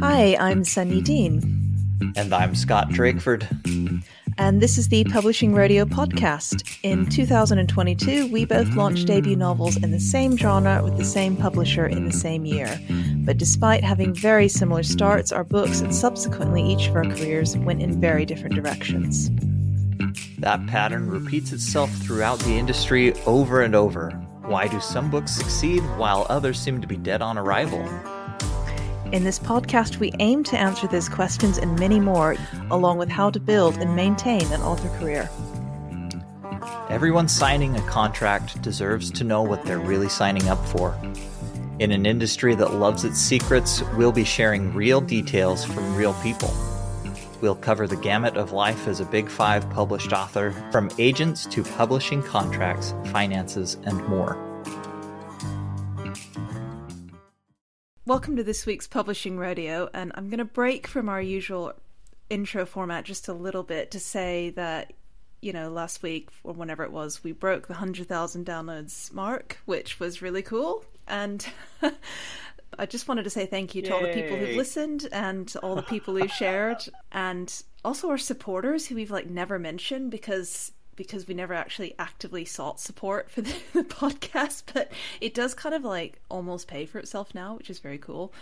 Hi, I'm Sunyi Dean. And I'm Scott Drakeford. And this is the Publishing Rodeo podcast. In 2022, we both launched debut novels in the same genre with the same publisher in the same year. But despite having very similar starts, our books and subsequently each of our careers went in very different directions. That pattern repeats itself throughout the industry over and over. Why do some books succeed while others seem to be dead on arrival? In this podcast, we aim to answer these questions and many more, along with how to build and maintain an author career. Everyone signing a contract deserves to know what they're really signing up for. In an industry that loves its secrets, we'll be sharing real details from real people. We'll cover the gamut of life as a Big Five published author, from agents to publishing contracts, finances, and more. Welcome to this week's Publishing Rodeo, and I'm going to break from our usual intro format just a little bit to say that, you know, last week or whenever it was, we broke the 100,000 downloads mark, which was really cool. And I just wanted to say thank you to Yay. all the people who've listened and to all the people who've shared and also our supporters who we've like never mentioned because because we never actually actively sought support for the, the, podcast, but it does kind of like almost pay for itself now, which is very cool.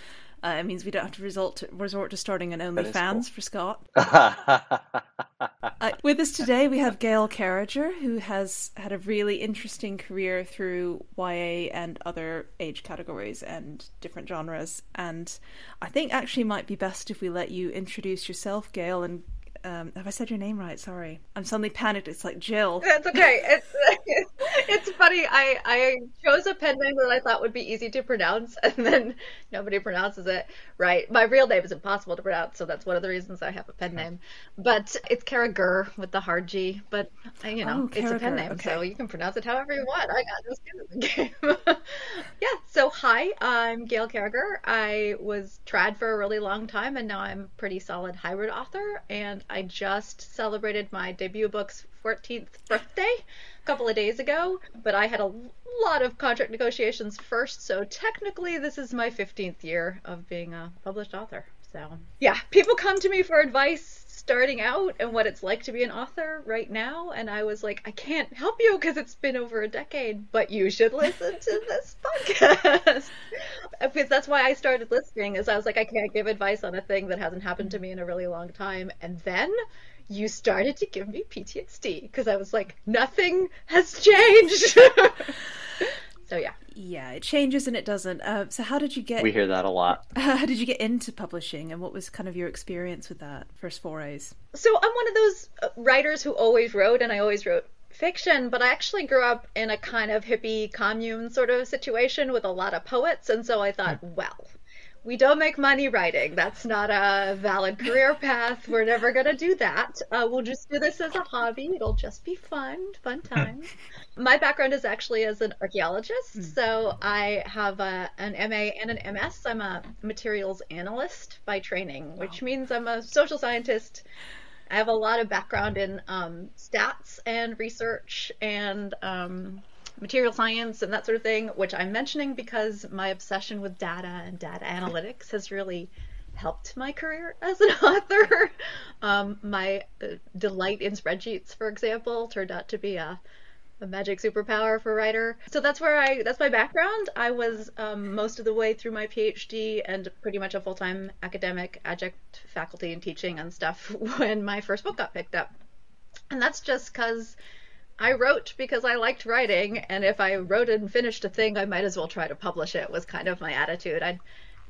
Uh, it means we don't have to resort to, resort to starting an OnlyFans cool. for Scott. uh, with us today, we have Gail Carriger, who has had a really interesting career through YA and other age categories and different genres. And I think actually might be best if we let you introduce yourself, Gail, and um, have I said your name right? Sorry, I'm suddenly panicked. It's like Jill. That's okay. It's it's funny. I I chose a pen name that I thought would be easy to pronounce, and then nobody pronounces it right. My real name is impossible to pronounce, so that's one of the reasons I have a pen name. But it's Carriger with the hard G. But uh, you know, oh, it's a pen name, okay. so you can pronounce it however you want. I got no skin in the game. yeah. So hi, I'm Gail Carriger. I was trad for a really long time, and now I'm a pretty solid hybrid author, and I just celebrated my debut book's 14th birthday a couple of days ago, but I had a lot of contract negotiations first, so technically this is my 15th year of being a published author. So, yeah, people come to me for advice starting out and what it's like to be an author right now and i was like i can't help you because it's been over a decade but you should listen to this podcast. Uh, because that's why i started listening is i was like i can't give advice on a thing that hasn't happened to me in a really long time. And then you started to give me ptsd because i was like nothing has changed so yeah. Yeah it changes and it doesn't. Uh, so how did you get we hear that a lot. How did you get into publishing and what was kind of your experience with that first forays? So i'm one of those uh, writers who always wrote and i always wrote fiction but i actually grew up in a kind of hippie commune sort of situation with a lot of poets and so i thought hmm. well we don't make money writing. That's not a valid career path. We're never going to do that. Uh, we'll just do this as a hobby. It'll just be fun, fun time. My background is actually as an archaeologist. Mm. So I have a, an MA and an MS. I'm a materials analyst by training, which wow. means I'm a social scientist. I have a lot of background in um, stats and research and um, material science and that sort of thing, which I'm mentioning because my obsession with data and data analytics has really helped my career as an author. Um, my uh, delight in spreadsheets, for example, turned out to be a, a, magic superpower for a writer. So that's where I that's my background. I was um, most of the way through my PhD and pretty much a full time academic adjunct faculty and teaching and stuff when my first book got picked up. And that's just because I wrote because I liked writing, and if I wrote and finished a thing, I might as well try to publish it. Was kind of my attitude. I'd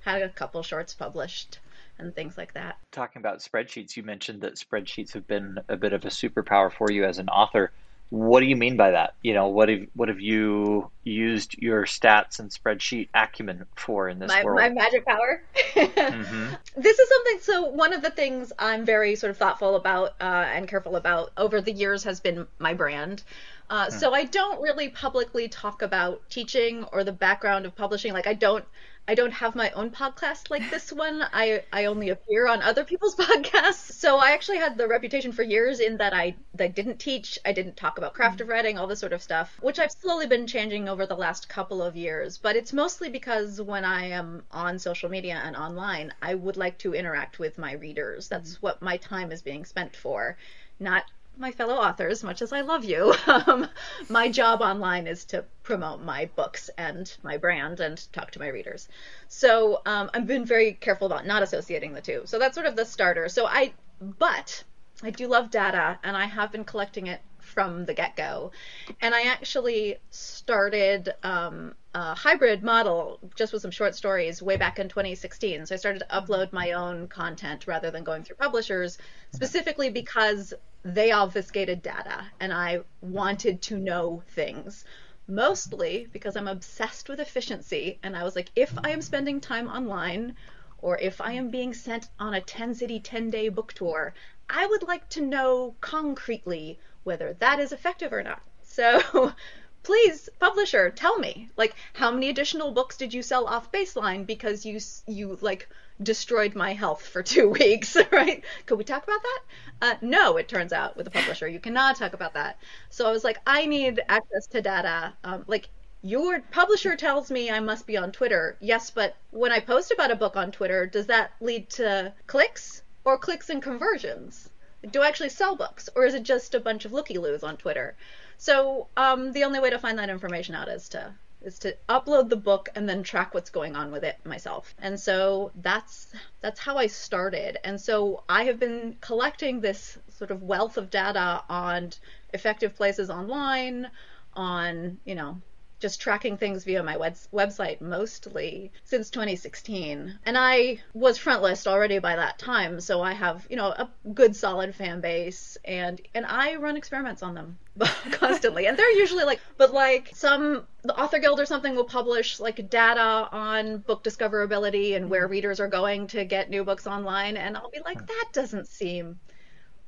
had a couple shorts published and things like that. Talking about spreadsheets, you mentioned that spreadsheets have been a bit of a superpower for you as an author. What do you mean by that? You know, what have what have you used your stats and spreadsheet acumen for in this my, world? My magic power. mm-hmm. This is something. So one of the things I'm very sort of thoughtful about uh, and careful about over the years has been my brand. Uh, hmm. So I don't really publicly talk about teaching or the background of publishing. Like I don't I don't have my own podcast like this one. I, I only appear on other people's podcasts. So I actually had the reputation for years in that I, that I didn't teach, I didn't talk about craft of writing, all this sort of stuff, which I've slowly been changing over the last couple of years. But it's mostly because when I am on social media and online, I would like to interact with my readers. That's mm-hmm. what my time is being spent for, not my fellow authors, much as I love you, um, my job online is to promote my books and my brand and talk to my readers. So um, I've been very careful about not associating the two. So that's sort of the starter. So I, but I do love data, and I have been collecting it from the get go. And I actually started um, a hybrid model just with some short stories way back in 2016. So I started to upload my own content rather than going through publishers, specifically because they obfuscated data and I wanted to know things. Mostly because I'm obsessed with efficiency. And I was like, if I am spending time online, or if I am being sent on a 10 city, 10 day book tour, I would like to know concretely whether that is effective or not. So please publisher tell me like how many additional books did you sell off baseline because you you like destroyed my health for two weeks right? Could we talk about that? Uh, no it turns out with a publisher you cannot talk about that. So i was like i need access to data. Um, like your publisher tells me i must be on twitter. Yes but when i post about a book on twitter does that lead to clicks or clicks and conversions? Do I actually sell books, or is it just a bunch of looky loos on Twitter? So um, the only way to find that information out is to is to upload the book and then track what's going on with it myself. And so that's that's how I started. And so I have been collecting this sort of wealth of data on effective places online, on you know just tracking things via my web- website mostly since 2016. And I was front list already by that time, so I have, you know, a good solid fan base and and I run experiments on them constantly. and they're usually like but like some the author guild or something will publish like data on book discoverability and where mm-hmm. readers are going to get new books online and I'll be like mm. that doesn't seem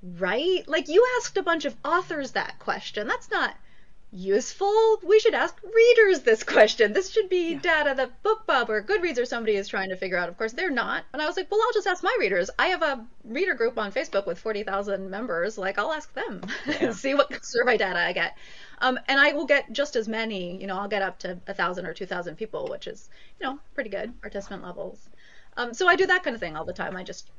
right. Like you asked a bunch of authors that question. That's not useful? We should ask readers this question. This should be yeah. data that BookBub or Goodreads or somebody is trying to figure out. Of course, they're not. And I was like, well, I'll just ask my readers. I have a reader group on Facebook with 40,000 members. Like, I'll ask them yeah. and see what survey data I get. Um, and I will get just as many, you know, I'll get up to a thousand or two thousand people, which is, you know, pretty good participant levels. Um, so I do that kind of thing all the time. I just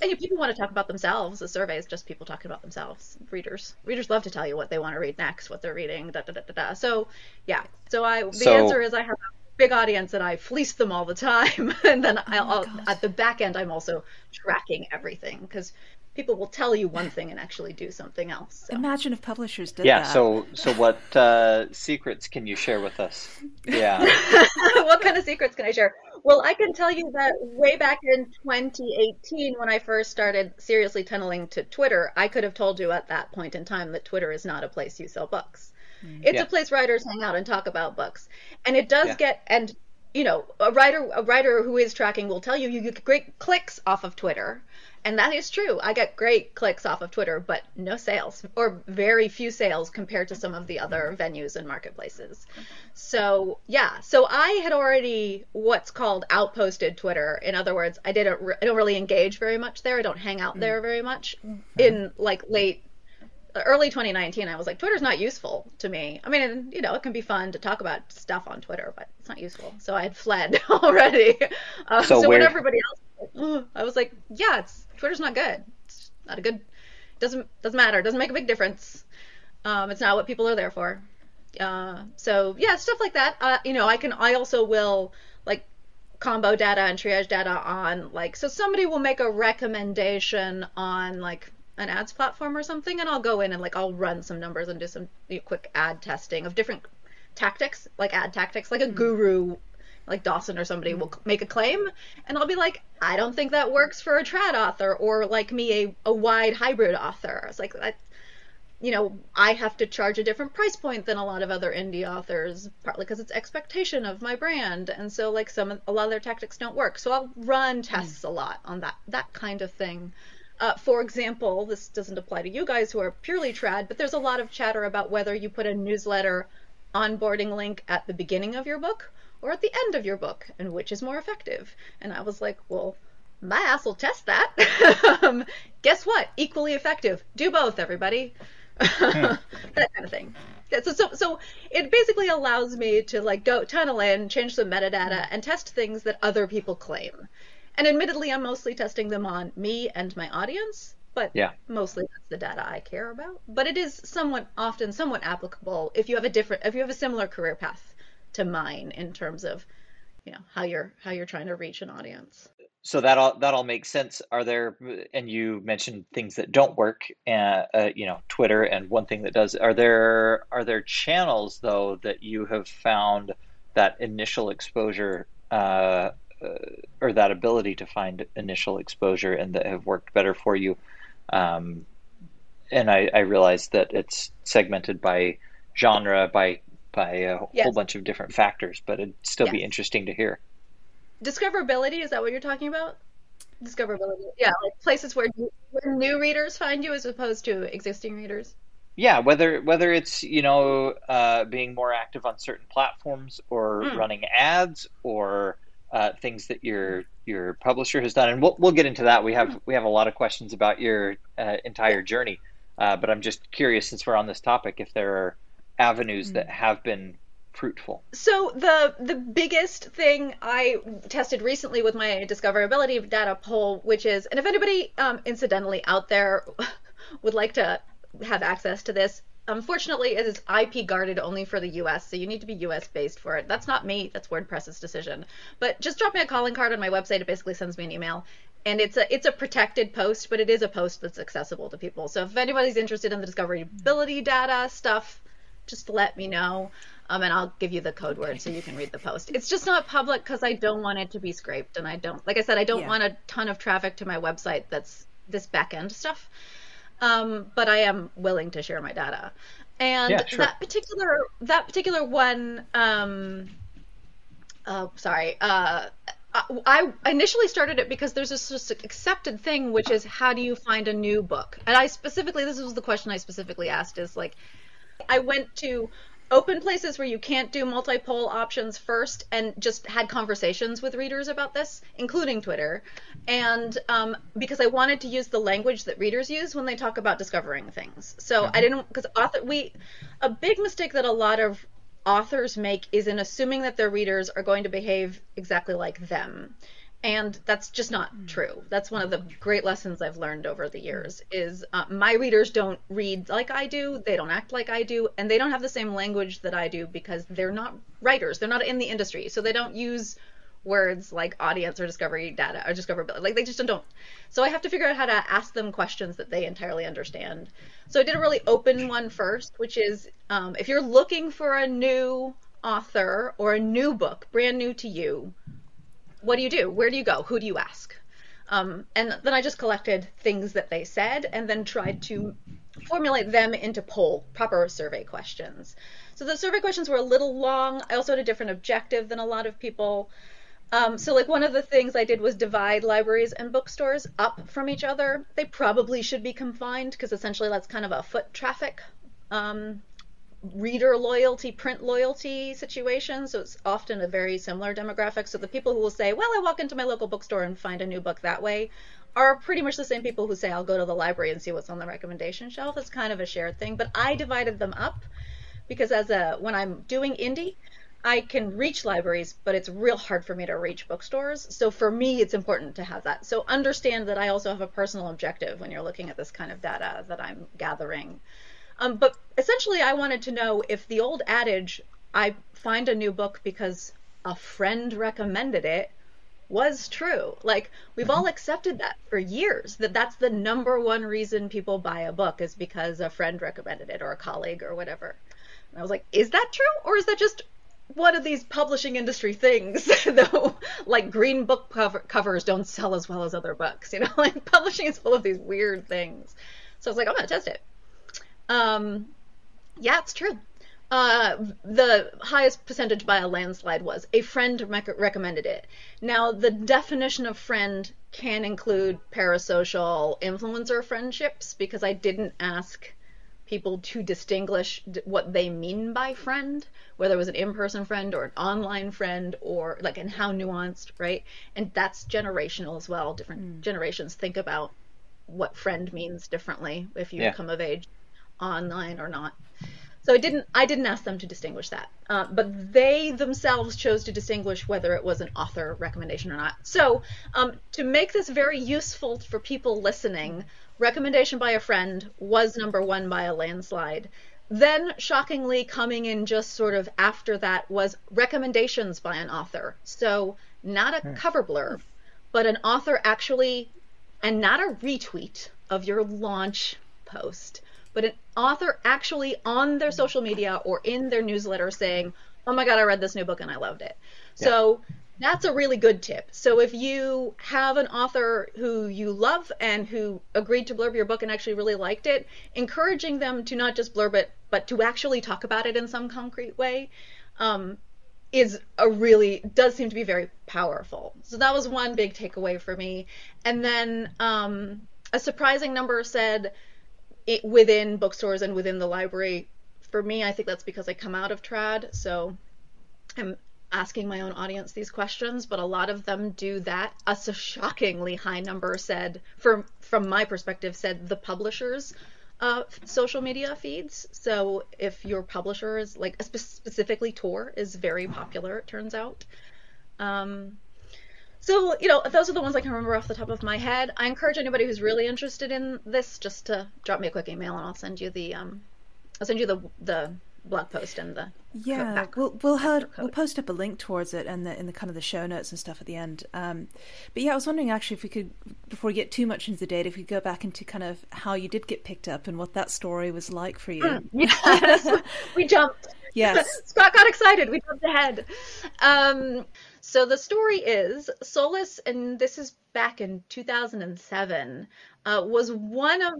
and if people want to talk about themselves. The survey is just people talking about themselves. Readers, readers love to tell you what they want to read next, what they're reading. Da da da da. da. So, yeah. So I, the so, answer is I have a big audience and I fleece them all the time, and then I'll, oh at the back end I'm also tracking everything because people will tell you one thing and actually do something else. So. Imagine if publishers did yeah, that. Yeah. So, so what uh, secrets can you share with us? Yeah. what kind of secrets can I share? Well, I can tell you that way back in 2018, when I first started seriously tunneling to Twitter, I could have told you at that point in time that Twitter is not a place you sell books. Mm. It's yeah. a place writers hang out and talk about books, and it does yeah. get and you know a writer a writer who is tracking will tell you you get great clicks off of Twitter and that is true. I get great clicks off of Twitter, but no sales or very few sales compared to some of the other venues and marketplaces. So, yeah. So I had already what's called outposted Twitter. In other words, I didn't re- I don't really engage very much there. I don't hang out there very much. In like late early 2019 i was like twitter's not useful to me i mean you know it can be fun to talk about stuff on twitter but it's not useful so i had fled already uh, so, so when everybody else i was like yeah it's Twitter's not good. It's not a good. Doesn't doesn't matter. Doesn't make a big difference. Um, it's not what people are there for. Uh, so yeah, stuff like that. Uh, you know, I can. I also will like combo data and triage data on like. So somebody will make a recommendation on like an ads platform or something, and I'll go in and like I'll run some numbers and do some you know, quick ad testing of different tactics, like ad tactics, like a mm-hmm. guru like Dawson or somebody will make a claim, and I'll be like, I don't think that works for a trad author or like me, a, a wide hybrid author. It's like that, you know, I have to charge a different price point than a lot of other indie authors, partly because it's expectation of my brand, and so like some a lot of their tactics don't work. So I'll run tests mm. a lot on that that kind of thing. Uh, for example, this doesn't apply to you guys who are purely trad, but there's a lot of chatter about whether you put a newsletter onboarding link at the beginning of your book or at the end of your book, and which is more effective? And I was like, well, my ass will test that. um, guess what? Equally effective. Do both, everybody. that kind of thing. So, so, so it basically allows me to like go tunnel in, change some metadata, and test things that other people claim. And admittedly, I'm mostly testing them on me and my audience, but yeah. mostly that's the data I care about. But it is somewhat often somewhat applicable if you have a different, if you have a similar career path to mine in terms of, you know, how you're how you're trying to reach an audience so that all that all makes sense. Are there and you mentioned things that don't work, uh, uh, you know, Twitter and one thing that does. Are there are there channels though that you have found that initial exposure uh, uh, or that ability to find initial exposure and that have worked better for you? Um, and I, I realize that it's segmented by genre by by a yes. whole bunch of different factors, but it'd still yes. be interesting to hear discoverability is that what you're talking about discoverability yeah like places where where new readers find you as opposed to existing readers yeah whether whether it's you know uh, being more active on certain platforms or mm. running ads or uh, things that your your publisher has done and we'll, we'll get into that we have mm. we have a lot of questions about your uh, entire journey uh, but i'm just curious since we're on this topic if there are avenues mm. that have been fruitful? So the the biggest thing I tested recently with my discoverability data poll, which is, and if anybody um, incidentally out there would like to have access to this, unfortunately it is IP guarded only for the US, so you need to be US based for it. That's not me, that's WordPress's decision. But just drop me a calling card on my website. It basically sends me an email. And it's a it's a protected post, but it is a post that's accessible to people. So if anybody's interested in the discoverability data stuff, just let me know um, and I'll give you the code word so you can read the post. It's just not public because I don't want it to be scraped, and I don't, like I said, I don't yeah. want a ton of traffic to my website that's this back end stuff. Um, but I am willing to share my data, and yeah, sure. that particular that particular one, um, oh, sorry, uh, I initially started it because there's this accepted thing, which is how do you find a new book? And I specifically, this was the question I specifically asked is like, I went to open places where you can't do multi-poll options first and just had conversations with readers about this including twitter. And um, because i wanted to use the language that readers use when they talk about discovering things. So mm-hmm. i didn't because author we a big mistake that a lot of authors make is in assuming that their readers are going to behave exactly like them and that's just not hmm. true. That's one of the great lessons i've learned over the years is uh, my readers don't read like i do. They don't act like i do. And they don't have the same language that i do because they're not writers. They're not in the industry. So they don't use words like audience or discovery data or discoverability. Like they just don't. So i have to figure out how to ask them questions that they entirely understand. So i did a really open one first which is um, if you're looking for a new author or a new book brand new to you what do you do? Where do you go? Who do you ask? Um, and then I just collected things that they said and then tried to formulate them into poll, proper survey questions. So the survey questions were a little long. I also had a different objective than a lot of people. Um, so like one of the things I did was divide libraries and bookstores up from each other. They probably should be confined because essentially that's kind of a foot traffic um, reader loyalty, print loyalty situation. So it's often a very similar demographic. So the people who will say, well, I walk into my local bookstore and find a new book that way are pretty much the same people who say, I'll go to the library and see what's on the recommendation shelf. It's kind of a shared thing. But I divided them up because as a when I'm doing indie, I can reach libraries, but it's real hard for me to reach bookstores. So for me, it's important to have that. So understand that I also have a personal objective when you're looking at this kind of data that I'm gathering. Um, but essentially, I wanted to know if the old adage, I find a new book because a friend recommended it, was true. Like, we've all mm-hmm. accepted that for years, that that's the number one reason people buy a book is because a friend recommended it or a colleague or whatever. And I was like, is that true? Or is that just one of these publishing industry things, though, like green book cover- covers don't sell as well as other books. You know, like publishing is full of these weird things. So I was like, I'm gonna test it. Um, yeah, it's true. Uh, the highest percentage by a landslide was a friend rec- recommended it. Now, the definition of friend can include parasocial influencer friendships because I didn't ask people to distinguish what they mean by friend, whether it was an in-person friend or an online friend or like and how nuanced, right? And that's generational as well. Different mm. generations think about what friend means differently if you yeah. come of age online or not. So I didn't I didn't ask them to distinguish that, uh, but they themselves chose to distinguish whether it was an author recommendation or not. So um, to make this very useful for people listening, recommendation by a friend was number one by a landslide. Then, shockingly, coming in just sort of after that was recommendations by an author. So not a hmm. cover blurb, but an author actually, and not a retweet of your launch post but an author actually on their social media or in their newsletter saying, "Oh my god, I read this new book and I loved it." Yeah. So that's a really good tip. So if you have an author who you love and who agreed to blurb your book and actually really liked it, encouraging them to not just blurb it, but to actually talk about it in some concrete way, um, is a really does seem to be very powerful. So that was one big takeaway for me. And then um, a surprising number said it, within bookstores and within the library. For me, I think that's because I come out of trad, so I'm asking my own audience these questions, but a lot of them do that. A shockingly high number said, from from my perspective, said the publishers. Uh, social media feeds. So if your publisher is like specifically Tor is very popular, it turns out. Um, so, you know, those are the ones I can remember off the top of my head. I encourage anybody who's really interested in this just to drop me a quick email and I'll send you the um I'll send you the the blog post and the yeah we'll we'll, have, we'll post up a link towards it and the in the kind of the show notes and stuff at the end. Um, but yeah i was wondering actually if we could before we get too much into the data if we could go back into kind of how you did get picked up and what that story was like for you. Mm, yes. We jumped. Yes. Scott got excited. We jumped ahead. Um, so the story is Soulless, and this is back in 2007, uh, was one of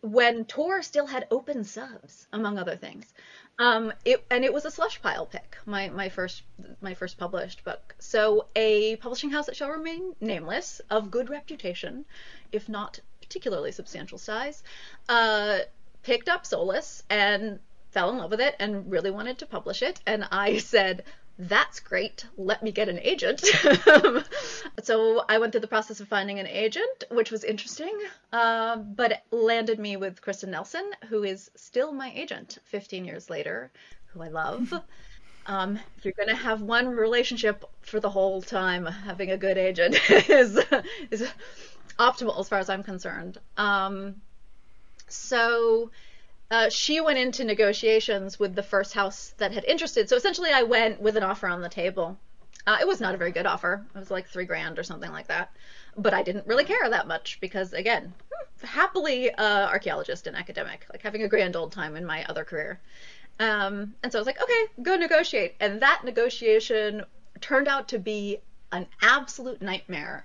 when Tor still had open subs, among other things. Um, it, and it was a slush pile pick, my, my first my first published book. So a publishing house that shall remain nameless, of good reputation, if not particularly substantial size, uh, picked up Soulless and fell in love with it and really wanted to publish it. And I said, that's great. Let me get an agent. so I went through the process of finding an agent, which was interesting, uh, but it landed me with Kristin Nelson, who is still my agent 15 years later, who I love. Um, if you're going to have one relationship for the whole time, having a good agent is is optimal as far as I'm concerned. Um, so uh, she went into negotiations with the first house that had interested. So essentially, I went with an offer on the table. Uh, it was not a very good offer. It was like three grand or something like that. But I didn't really care that much because, again, happily uh, archaeologist and academic, like having a grand old time in my other career. Um, and so I was like, okay, go negotiate. And that negotiation turned out to be an absolute nightmare.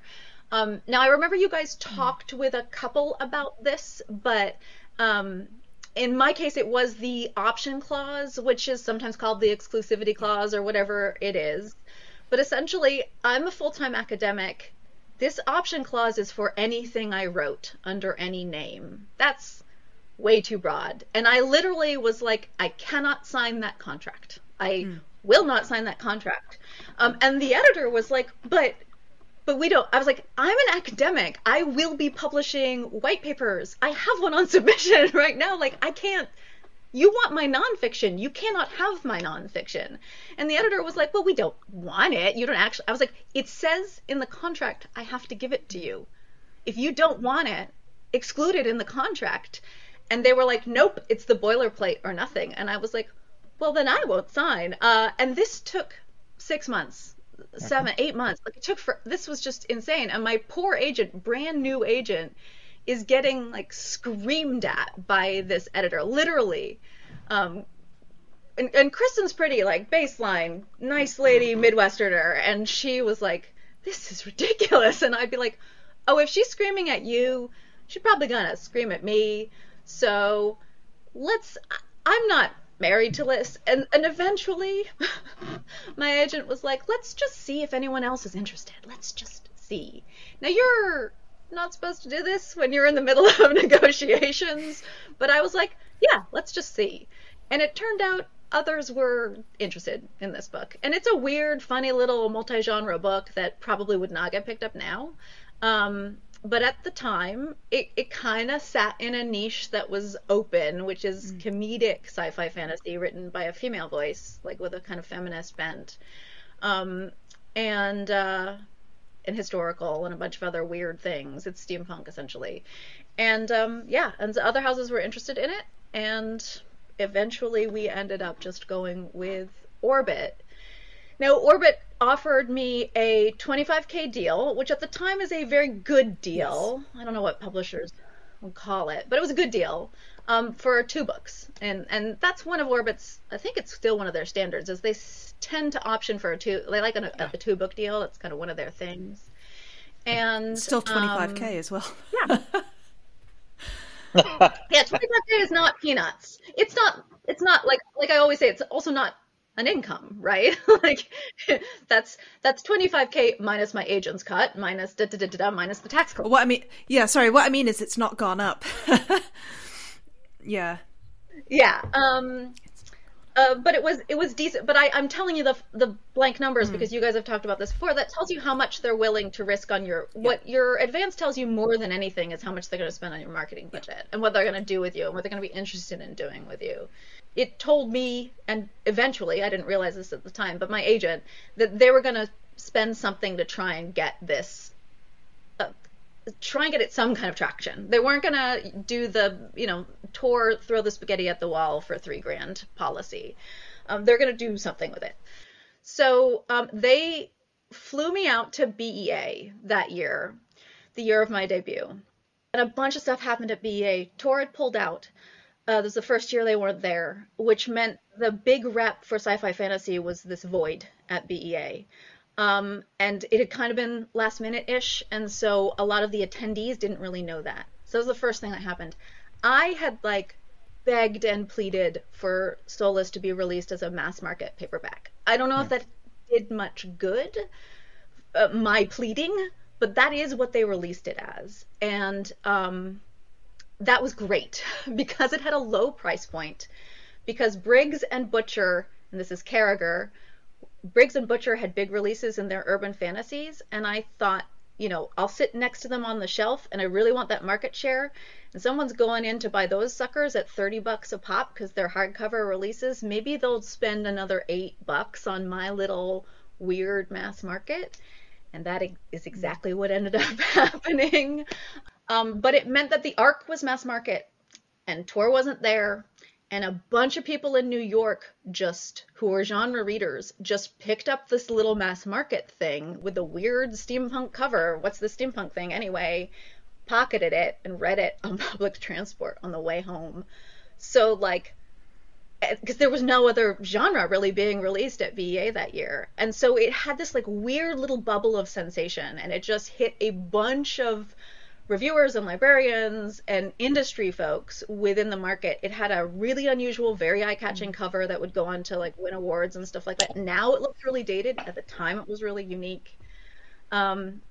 Um, now, I remember you guys talked with a couple about this, but um, in my case, it was the option clause, which is sometimes called the exclusivity clause or whatever it is. But essentially, I'm a full time academic. This option clause is for anything I wrote under any name. That's way too broad. And I literally was like, I cannot sign that contract. I mm. will not sign that contract. Um, and the editor was like, but but we don't. I was like, I'm an academic. I will be publishing white papers. I have one on submission right now. Like, I can't. You want my nonfiction. You cannot have my nonfiction. And the editor was like, Well, we don't want it. You don't actually. I was like, It says in the contract I have to give it to you. If you don't want it, exclude it in the contract. And they were like, Nope, it's the boilerplate or nothing. And I was like, Well, then I won't sign. Uh, and this took six months seven, eight months. Like it took for this was just insane. And my poor agent, brand new agent, is getting like screamed at by this editor, literally. Um, and, and Kristin's pretty, like baseline, nice lady, Midwesterner, and she was like, "This is ridiculous." And I'd be like, "Oh, if she's screaming at you, she's probably gonna scream at me." So let's. I'm not married to Liz. And, and eventually, my agent was like, let's just see if anyone else is interested. Let's just see. Now, you're not supposed to do this when you're in the middle of negotiations, but I was like, yeah, let's just see. And it turned out others were interested in this book. And it's a weird, funny little multi genre book that probably would not get picked up now. Um, but at the time, it, it kind of sat in a niche that was open, which is mm. comedic sci fi fantasy written by a female voice, like with a kind of feminist bent. Um, and, uh, and historical and a bunch of other weird things. It's steampunk essentially. And um, yeah, and other houses were interested in it. And eventually we ended up just going with Orbit. Now, Orbit offered me a 25k deal, which at the time is a very good deal. Yes. I don't know what publishers would call it, but it was a good deal um, for two books, and and that's one of Orbit's. I think it's still one of their standards, is they tend to option for a two. They like a, yeah. a two book deal. That's kind of one of their things. And still 25k um, as well. Yeah. yeah, 25k is not peanuts. It's not. It's not like like I always say. It's also not an income, right? like that's that's 25k minus my agent's cut, minus da da da da, minus the tax code. What I mean, yeah, sorry. What I mean is it's not gone up. yeah. Yeah. Um uh, but it was it was decent. But I, I'm telling you the the blank numbers mm. because you guys have talked about this before. That tells you how much they're willing to risk on your yeah. what your advance tells you more than anything is how much they're going to spend on your marketing budget yeah. and what they're going to do with you and what they're going to be interested in doing with you. It told me, and eventually I didn't realize this at the time, but my agent that they were going to spend something to try and get this try and get it some kind of traction. They weren't going to do the, you know, tour, throw the spaghetti at the wall for three grand policy. Um, they're going to do something with it. So um, they flew me out to BEA that year, the year of my debut. And a bunch of stuff happened at BEA. Tor had pulled out. Uh, this was the first year they weren't there, which meant the big rep for sci fi fantasy was this void at BEA. Um, and it had kind of been last minute ish, and so a lot of the attendees didn't really know that. So that was the first thing that happened. I had like begged and pleaded for Soulless to be released as a mass market paperback. I don't know if hmm. that did much good, uh, my pleading, but that is what they released it as. And um, that was great because it had a low price point. Because Briggs and Butcher, and this is Carriger, Briggs and Butcher had big releases in their urban fantasies, and I thought, you know, I'll sit next to them on the shelf, and I really want that market share. And someone's going in to buy those suckers at 30 bucks a pop because they're hardcover releases. Maybe they'll spend another eight bucks on my little weird mass market. And that is exactly what ended up happening. Um, but it meant that the arc was mass market, and Tor wasn't there, and a bunch of people in New York just who were genre readers just picked up this little mass market thing with a weird steampunk cover. What's the steampunk thing anyway? Pocketed it and read it on public transport on the way home. So like because eh, there was no other genre really being released at BEA that year. And so it had this like weird little bubble of sensation and it just hit a bunch of reviewers and librarians and industry folks within the market. It had a really unusual, very eye-catching mm-hmm. cover that would go on to like win awards and stuff like that. Now it looks really dated. At the time, it was really unique. Um,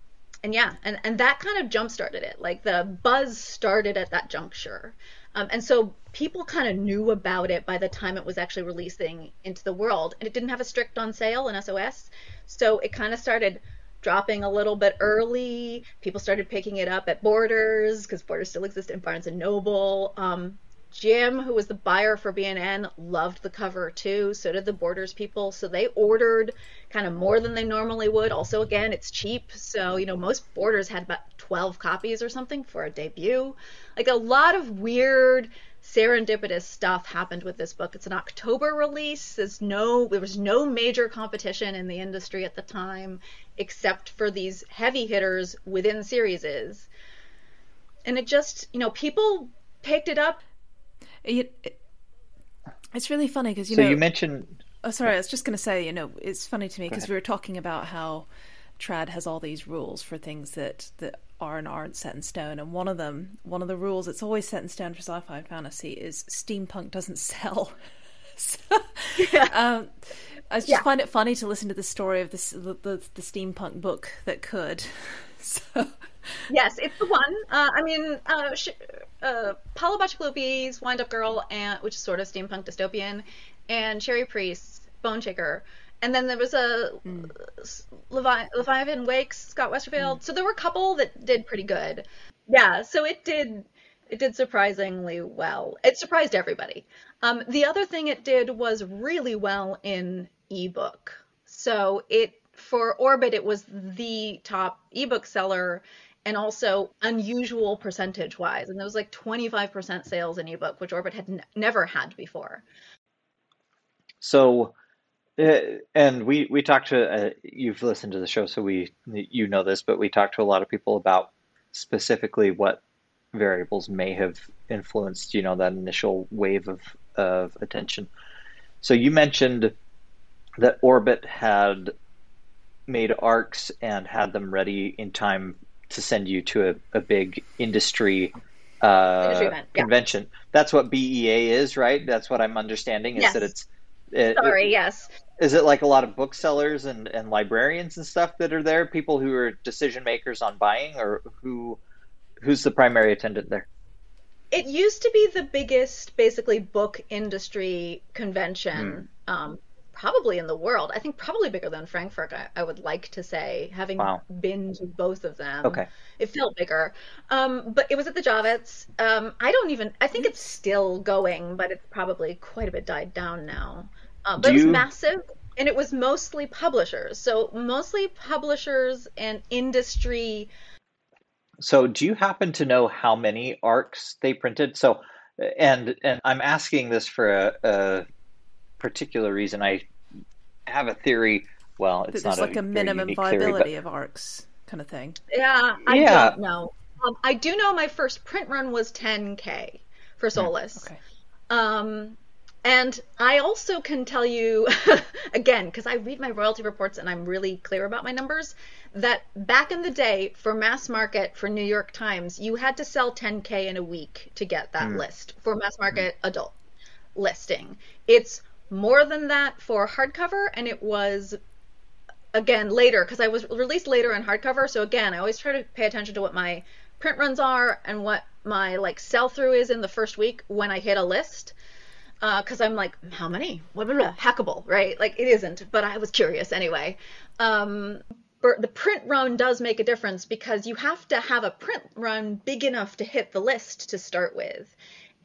and yeah, and and that kind of jump started it. Like the buzz started at that juncture. Um, and so people kind of knew about it by the time it was actually releasing into the world. And it didn't have a strict on sale in SOS. So it kind of started dropping a little bit early. People started picking it up at Borders because Borders still exist in Barnes and Noble. Um, Jim, who was the buyer for B&N, loved the cover too. So did the Borders people. So they ordered kind of more than they normally would. Also, again, it's cheap. So, you know, most Borders had about 12 copies or something for a debut. Like a lot of weird serendipitous stuff happened with this book. It's an October release. There's no there was no major competition in the industry at the time except for these heavy hitters within serieses. And it just, you know, people picked it up. It, it, it's really funny because you so know. you mentioned. Oh, sorry. I was just going to say, you know, it's funny to me because we were talking about how trad has all these rules for things that that are and aren't set in stone. And one of them, one of the rules that's always set in stone for sci-fi and fantasy is steampunk doesn't sell. so, yeah. um, I just yeah. find it funny to listen to the story of this the, the, the steampunk book that could. So yes, it's the one. Uh, I mean, uh, sh- uh, Paolo Bacigalupi's Windup Girl, and which is sort of steampunk dystopian, and Cherie Priest, Boneshaker. And then there was a mm. Levi- Leviathan Wakes, Scott Westerfeld. Mm. So there were a couple that did pretty good. Yeah, so it did it did surprisingly well. It surprised everybody. Um, the other thing it did was really well in ebook. So it for Orbit it was the top ebook seller and also unusual percentage wise. And there was like 25% sales in ebook, which Orbit had n- never had before. So, and we we talked to uh, you've listened to the show, so we you know this, but we talked to a lot of people about specifically what variables may have influenced you know that initial wave of of attention. So you mentioned that Orbit had made arcs and had them ready in time to send you to a, a big industry, uh, industry event, convention. Yeah. That's what BEA is, right? That's what I'm understanding is yes. that it's. It, Sorry, it, yes. Is it like a lot of booksellers and, and librarians and stuff that are there? People who are decision makers on buying, or who who's the primary attendant there? It used to be the biggest, basically, book industry convention, mm. um, probably in the world. I think probably bigger than Frankfurt. I, I would like to say, having wow. been to both of them. Okay, it felt bigger. Um, but it was at the Javits. Um, I don't even. I think it's still going, but it's probably quite a bit died down now. Um, but Do it was you... massive and it was mostly publishers. So mostly publishers and industry so, do you happen to know how many arcs they printed? So, and and I'm asking this for a, a particular reason. I have a theory. Well, it's not like a, a minimum viability theory, but... of arcs kind of thing. Yeah, I yeah. don't know. Um, I do know my first print run was 10k for hmm, Soulless. Okay. Um, and I also can tell you, again, because I read my royalty reports and I'm really clear about my numbers, that back in the day for mass market for New York Times, you had to sell 10K in a week to get that mm. list for mass market mm. adult listing. It's more than that for hardcover, and it was again later because I was released later in hardcover. So again, I always try to pay attention to what my print runs are and what my like sell through is in the first week when I hit a list because uh, I'm like, how many? What blah, blah, hackable, right? Like it isn't, but I was curious anyway. Um, the print run does make a difference because you have to have a print run big enough to hit the list to start with.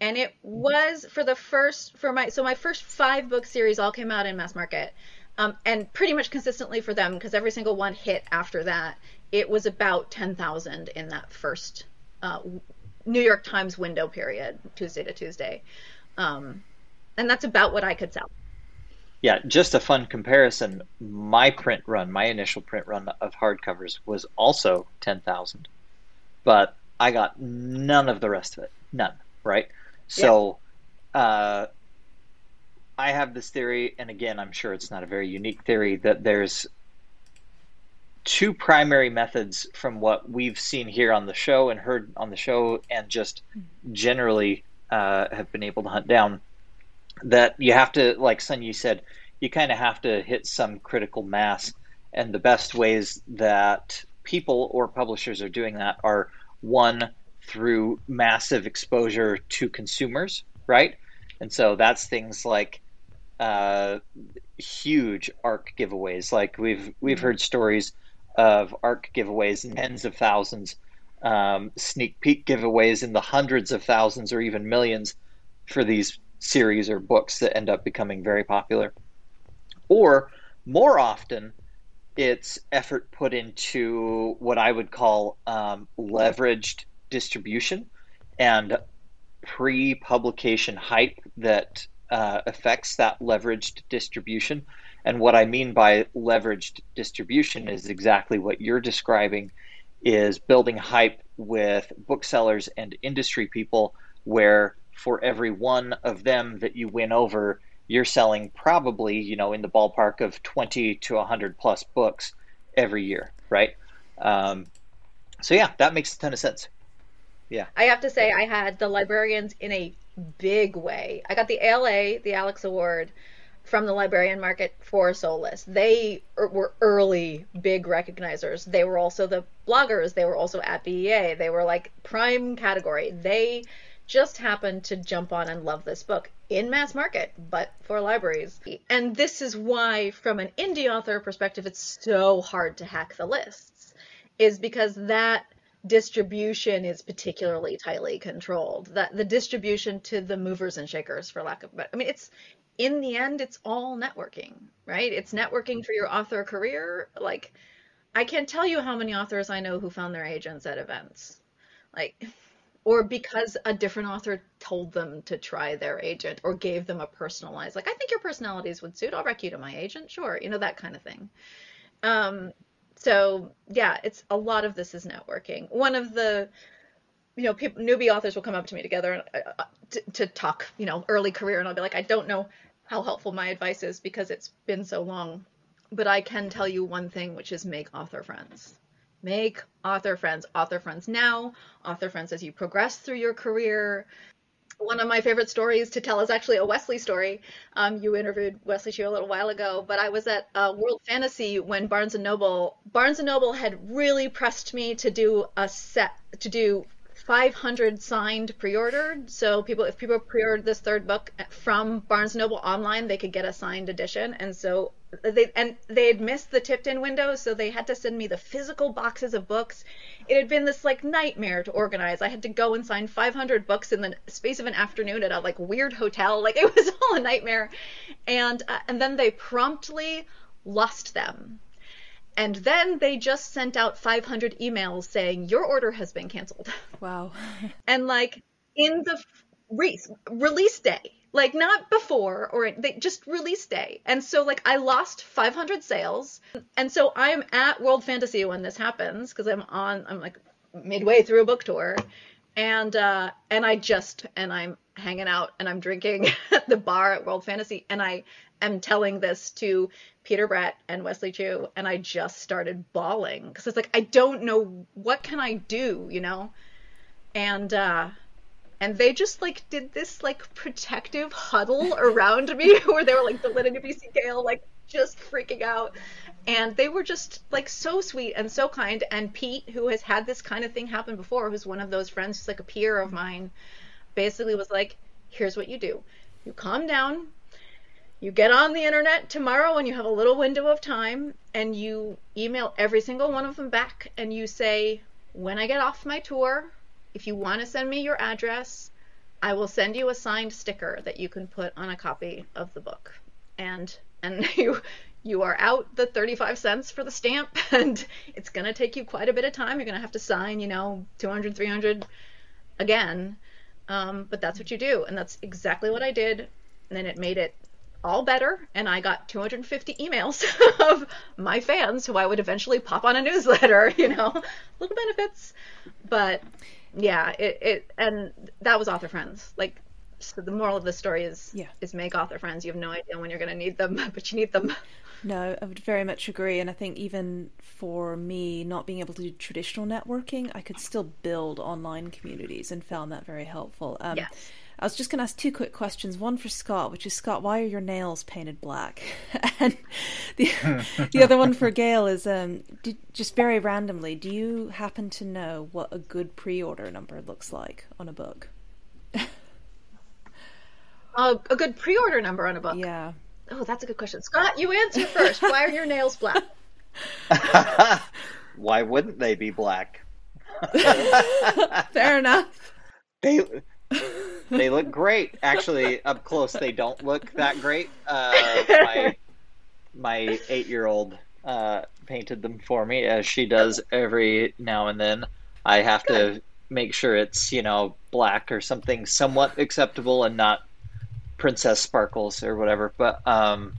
And it was for the first for my so my first five book series all came out in mass market. Um, and pretty much consistently for them because every single one hit after that. It was about 10,000 in that first uh, New York Times window period, Tuesday to Tuesday. Um, and that's about what I could sell. Yeah, just a fun comparison. My print run, my initial print run of hardcovers was also 10,000, but I got none of the rest of it. None, right? So, yeah. uh, I have this theory, and again, I'm sure it's not a very unique theory, that there's two primary methods from what we've seen here on the show and heard on the show, and just generally uh, have been able to hunt down that you have to, like Sunyi said, you kind of have to hit some critical mass. And the best ways that people or publishers are doing that are one, through massive exposure to consumers, right? And so that's things like uh, huge ARC giveaways. Like we've we've heard stories of ARC giveaways in tens of thousands, um, sneak peek giveaways in the hundreds of thousands or even millions for these series or books that end up becoming very popular. Or more often, it's effort put into what I would call um, leveraged distribution and pre publication hype that uh, affects that leveraged distribution. And what I mean by leveraged distribution is exactly what you're describing is building hype with booksellers and industry people where for every one of them that you win over, you're selling probably, you know, in the ballpark of 20 to 100 plus books every year, right? Um, so, yeah, that makes a ton of sense. Yeah. I have to say, I had the librarians in a big way. I got the ALA, the Alex Award, from the librarian market for Soulless. They er, were early big recognizers. They were also the bloggers. They were also at BEA. They were like prime category. They just happened to jump on and love this book in mass market, but for libraries. And this is why, from an indie author perspective, it's so hard to hack the lists, is because that distribution is particularly tightly controlled. That the distribution to the movers and shakers, for lack of better, I mean, it's in the end, it's all networking, right? It's networking for your author career. Like, I can't tell you how many authors I know who found their agents at events. Like, or because a different author told them to try their agent or gave them a personalized, like, I think your personalities would suit. I'll rec you to my agent. Sure. You know, that kind of thing. Um, so yeah, it's a lot of this is networking. One of the you know, people, newbie authors will come up to me together uh, uh, to, to, talk, you know, early career, and I'll be like, I don't know how helpful my advice is because it's been so long. But I can tell you one thing, which is make author friends. Make author friends, author friends now, author friends as you progress through your career. One of my favorite stories to tell is actually a Wesley story. Um, you interviewed Wesley Chu a little while ago, but I was at uh, World Fantasy when Barnes and Noble Barnes and Noble had really pressed me to do a set to do 500 signed pre-ordered. So people, if people pre-ordered this third book from Barnes and Noble online, they could get a signed edition. And so they and they had missed the tipped-in window, so they had to send me the physical boxes of books. It had been this like nightmare to organize. I had to go and sign 500 books in the space of an afternoon at a like weird hotel. Like it was all a nightmare. And uh, and then they promptly lost them and then they just sent out 500 emails saying, Your order has been canceled. Wow. and like in the re- release day, like not before or they just release day. And so like I lost 500 sales. And so I'm at World Fantasy when this happens because I'm on, I'm like midway through a book tour. And uh, and I just and I'm hanging out and I'm drinking at the bar at World Fantasy and I am telling this to Peter Brett and Wesley Chu, and I just started bawling because it's like I don't know what can I do, you know, and uh, and they just like did this like protective huddle around me where they were like the Lynn BC Gale like just freaking out. And they were just like so sweet and so kind. And Pete, who has had this kind of thing happen before, who's one of those friends who's like a peer of mine, basically was like, here's what you do. You calm down, you get on the internet tomorrow when you have a little window of time and you email every single one of them back and you say, when I get off my tour, if you want to send me your address, I will send you a signed sticker that you can put on a copy of the book. And and you you are out the 35 cents for the stamp and it's going to take you quite a bit of time. You're going to have to sign, you know, 200, 300 again. Um, but that's what you do. And that's exactly what I did. And then it made it all better and I got 250 emails of my fans who I would eventually pop on a newsletter, you know, little benefits. But yeah, it, it and that was author friends. Like so the moral of the story is yeah. is make author friends. You have no idea when you're going to need them, but you need them. No, I would very much agree. And I think even for me, not being able to do traditional networking, I could still build online communities and found that very helpful. Um, yes I was just going to ask two quick questions. One for Scott, which is Scott, why are your nails painted black? and the the other one for Gail is um, just very randomly. Do you happen to know what a good pre-order number looks like on a book? uh, a good pre-order number on a book. Yeah. Oh, that's a good question. Scott, you answer first. why are your nails black? why wouldn't they be black? Fair enough. They they look great. Actually, up close, they don't look that great. Uh, my my eight year old uh, painted them for me, as she does every now and then. I have to make sure it's you know black or something somewhat acceptable and not princess sparkles or whatever. But um,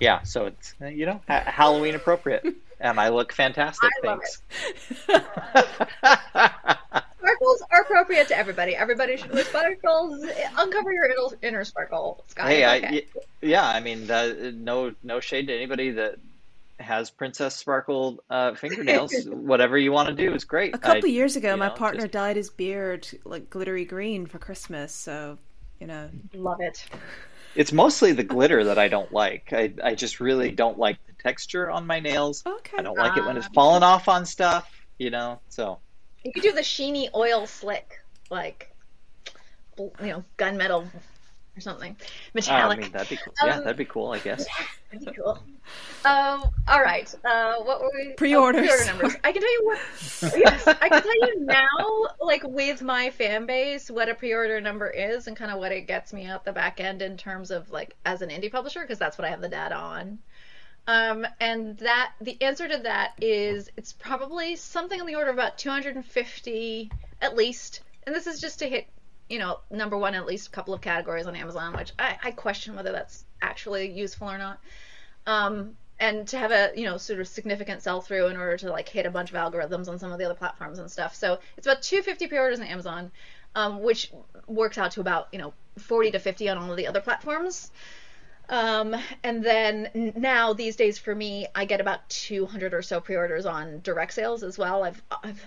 yeah, so it's you know ha- Halloween appropriate, and I look fantastic. I thanks. sparkles are appropriate to everybody. Everybody should wear sparkles. Uncover your inner, inner sparkle, Scott. Hey, okay. I, yeah, I mean, the, no, no shade to anybody that has princess sparkle uh, fingernails. Whatever you want to do is great. A couple I, years ago, my know, partner just... dyed his beard like glittery green for Christmas, so you know, love it. It's mostly the glitter that I don't like. I, I just really don't like the texture on my nails. Okay. I don't like it when it's falling off on stuff, you know. So You could do the sheeny oil slick, like you know, gunmetal or something, uh, I mean that'd be cool. Yeah, Um, that'd be cool, I guess. That'd be cool. Um, all right. Uh, what were we? oh, Pre-orders. pre-order numbers. I can tell you what. yes, I can tell you now, like with my fan base, what a pre-order number is and kind of what it gets me out the back end in terms of like as an indie publisher, because that's what I have the data on. Um, and that the answer to that is it's probably something on the order of about 250 at least. And this is just to hit, you know, number one at least a couple of categories on Amazon, which I, I question whether that's actually useful or not. Um, and to have a you know sort of significant sell through in order to like hit a bunch of algorithms on some of the other platforms and stuff. So it's about 250 pre-orders on Amazon, um, which works out to about you know 40 to 50 on all of the other platforms. Um, and then now these days for me, I get about 200 or so pre-orders on direct sales as well. I've I've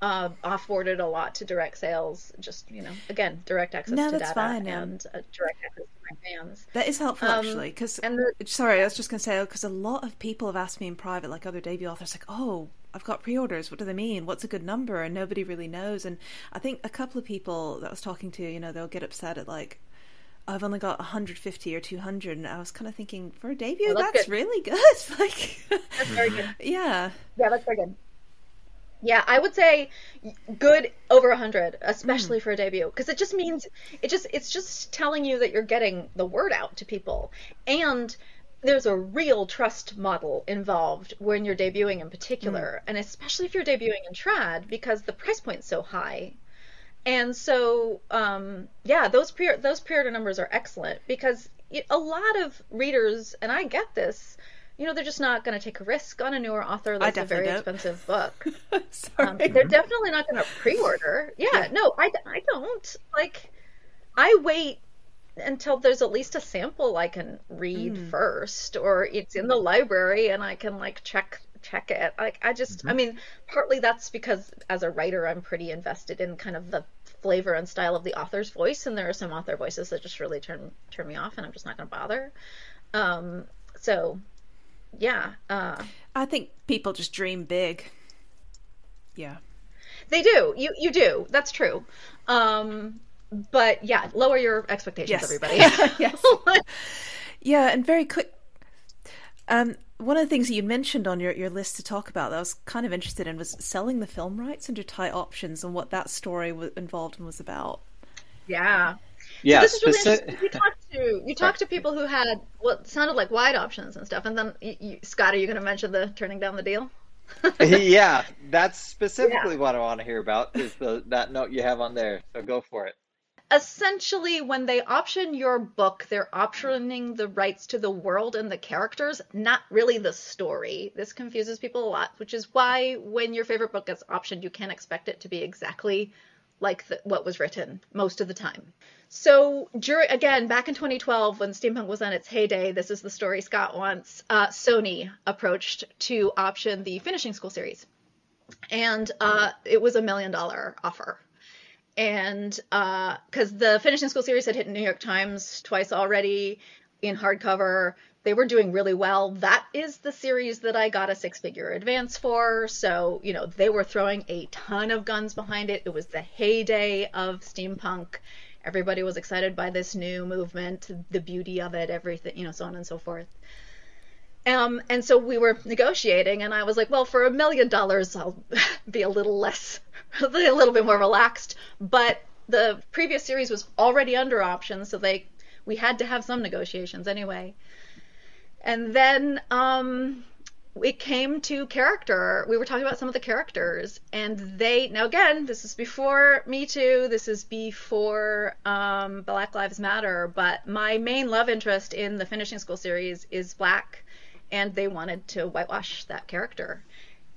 uh, offboarded a lot to direct sales. Just you know, again, direct access No, to data fine, yeah. and uh, direct access to my fans. That is helpful Um, actually, because the- sorry, I was just going to say because a lot of people have asked me in private, like other debut authors, like, "Oh, I've got pre-orders. What do they mean? What's a good number?" And nobody really knows. And I think a couple of people that I was talking to, you know, they'll get upset at like, "I've only got 150 or 200," and I was kind of thinking, for a debut, Well, that's that's good. really good. like, That's very good. yeah, Yeah, that's very good. Yeah, I would say good over 100, especially hmm. for a debut, because it just means it just it's just telling you that you're getting the word out to people. And there's a real trust model involved when you're debuting in particular, hmm. and especially if you're debuting in trad because the price point's so high. And so, um, yeah, those pre those pre-order numbers are excellent because a lot of readers, and I get this, you know, they're just not going to take a risk on a newer author that's a very don't. expensive book. Um, they're definitely not going to pre-order. Yeah, no, I, I don't. Like, I wait until there's at least a sample I can read Mm. first, or it's in the library and I can like check check it. Like, I just, I mean, partly that's because as a writer, I'm pretty invested in kind of the flavor and style of the author's voice, and there are some author voices that just really turn turn me off, and I'm just not going to bother. Um, so, yeah. Uh, I think people just dream big. Yeah. They do. You you do. That's true. Um, but yeah, lower your expectations, Yes. everybody. Yes. Yeah, and very quick. Um, one of the things that you mentioned on your, your list to talk about that I was kind of interested in was selling the film rights under tight options and what that story was involved and was about. yeah. Yeah, this is really speci- interesting. You talked to you talked to people who had what sounded like wide options and stuff, and then you, you, Scott, are you going to mention the turning down the deal? yeah, that's specifically what I want to hear about is the that note you have on there. So go for it. Essentially when they option your book they're optioning the rights to the world and the characters not really the story. This confuses people a lot which is why when your favorite book gets optioned you can't expect it to be exactly like the, what was written most of the time. So during again back in 2012 when steampunk was on its heyday this is the story scott wants uh, sony approached to option the finishing school series. And uh, it was a million dollar offer and because the finishing school series had hit New York Times twice already in hardcover, they were doing really well. That is the series that I got a six figure advance for. So, you know, they were throwing a ton of guns behind it. It was the heyday of steampunk. Everybody was excited by this new movement, the beauty of it, everything, you know, so on and so forth. Um, and so we were negotiating, and I was like, well, for a million dollars, I'll be a little less, a little bit more relaxed. But the previous series was already under option, so they we had to have some negotiations anyway. And then um, it came to character. We were talking about some of the characters, and they now again, this is before Me Too. This is before um, Black Lives Matter. But my main love interest in the Finishing School series is black, and they wanted to whitewash that character,